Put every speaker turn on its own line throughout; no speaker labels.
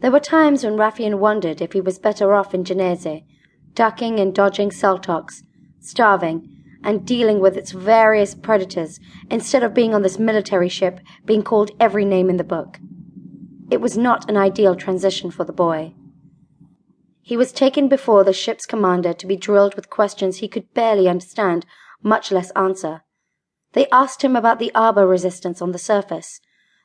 There were times when Rafian wondered if he was better off in Genese, ducking and dodging Seltoks, starving, and dealing with its various predators instead of being on this military ship being called every name in the book. It was not an ideal transition for the boy. He was taken before the ship's commander to be drilled with questions he could barely understand, much less answer. They asked him about the Arbor resistance on the surface,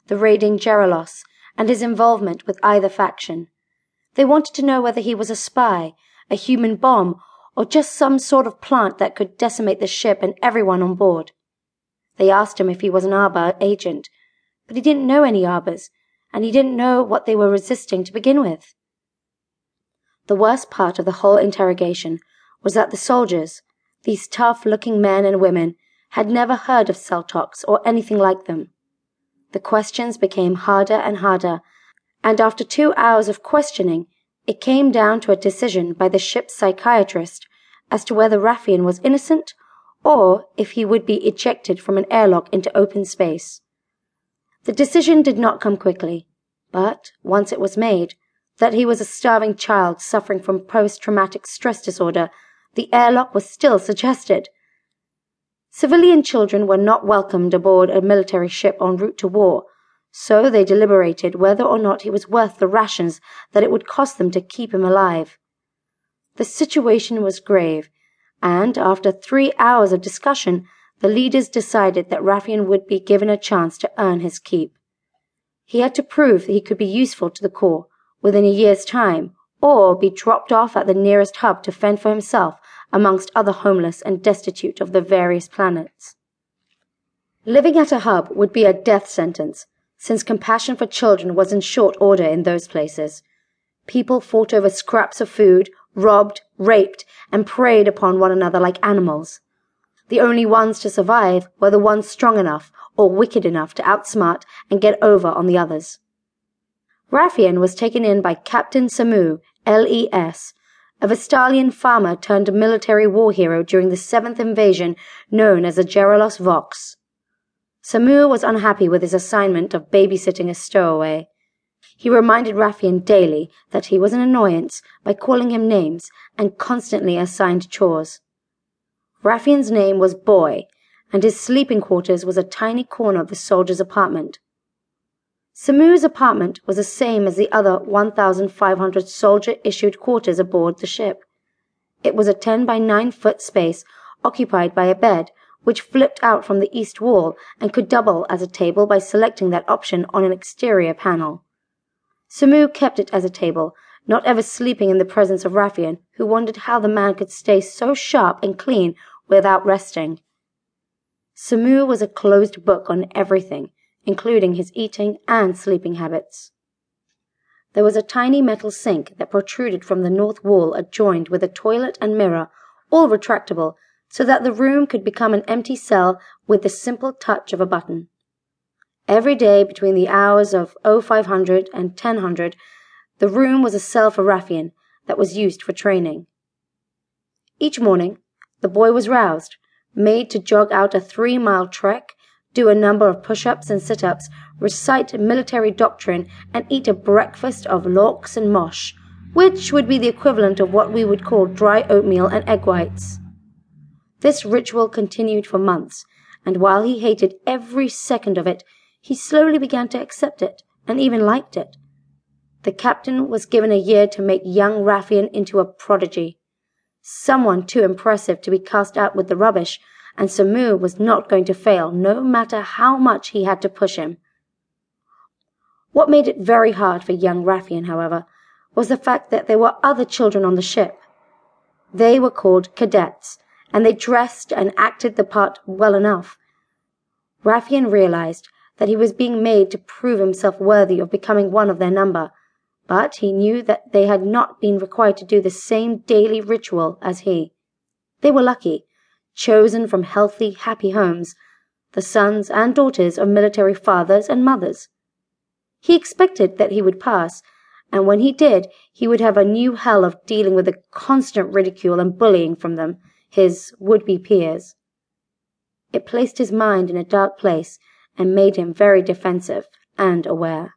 the raiding Gerolos, and his involvement with either faction. They wanted to know whether he was a spy, a human bomb, or just some sort of plant that could decimate the ship and everyone on board. They asked him if he was an Arbor agent, but he didn't know any Arbors, and he didn't know what they were resisting to begin with. The worst part of the whole interrogation was that the soldiers, these tough looking men and women, had never heard of Seltoks or anything like them. The questions became harder and harder, and after two hours of questioning, it came down to a decision by the ship's psychiatrist as to whether Rafian was innocent or if he would be ejected from an airlock into open space. The decision did not come quickly, but once it was made, that he was a starving child suffering from post traumatic stress disorder, the airlock was still suggested. Civilian children were not welcomed aboard a military ship en route to war, so they deliberated whether or not he was worth the rations that it would cost them to keep him alive. The situation was grave, and after three hours of discussion, the leaders decided that Rafian would be given a chance to earn his keep. He had to prove that he could be useful to the Corps within a year's time, or be dropped off at the nearest hub to fend for himself amongst other homeless and destitute of the various planets. Living at a hub would be a death sentence, since compassion for children was in short order in those places. People fought over scraps of food, robbed, raped, and preyed upon one another like animals. The only ones to survive were the ones strong enough or wicked enough to outsmart and get over on the others. Rafian was taken in by Captain Samu, LES, a Vestalian farmer turned military war hero during the seventh invasion known as the Gerolos Vox. Samur was unhappy with his assignment of babysitting a stowaway. He reminded Rafian daily that he was an annoyance by calling him names and constantly assigned chores. Rafian's name was Boy, and his sleeping quarters was a tiny corner of the soldier's apartment. Samu's apartment was the same as the other 1,500 soldier issued quarters aboard the ship. It was a 10 by 9 foot space occupied by a bed which flipped out from the east wall and could double as a table by selecting that option on an exterior panel. Samu kept it as a table, not ever sleeping in the presence of Rafian, who wondered how the man could stay so sharp and clean without resting. Samu was a closed book on everything, including his eating and sleeping habits. There was a tiny metal sink that protruded from the north wall adjoined with a toilet and mirror, all retractable, so that the room could become an empty cell with the simple touch of a button. Every day between the hours of 0500 and 1000, the room was a cell for Rafian that was used for training. Each morning, the boy was roused, made to jog out a three mile trek, do a number of push ups and sit ups, recite military doctrine, and eat a breakfast of lox and mosh, which would be the equivalent of what we would call dry oatmeal and egg whites. This ritual continued for months, and while he hated every second of it, he slowly began to accept it and even liked it. The captain was given a year to make young Rafian into a prodigy. Someone too impressive to be cast out with the rubbish, and Samu was not going to fail no matter how much he had to push him. What made it very hard for young Rafian, however, was the fact that there were other children on the ship. They were called cadets, and they dressed and acted the part well enough. Raffian realized that he was being made to prove himself worthy of becoming one of their number, but he knew that they had not been required to do the same daily ritual as he. They were lucky, chosen from healthy, happy homes, the sons and daughters of military fathers and mothers. He expected that he would pass, and when he did, he would have a new hell of dealing with the constant ridicule and bullying from them his would be peers. It placed his mind in a dark place and made him very defensive and aware.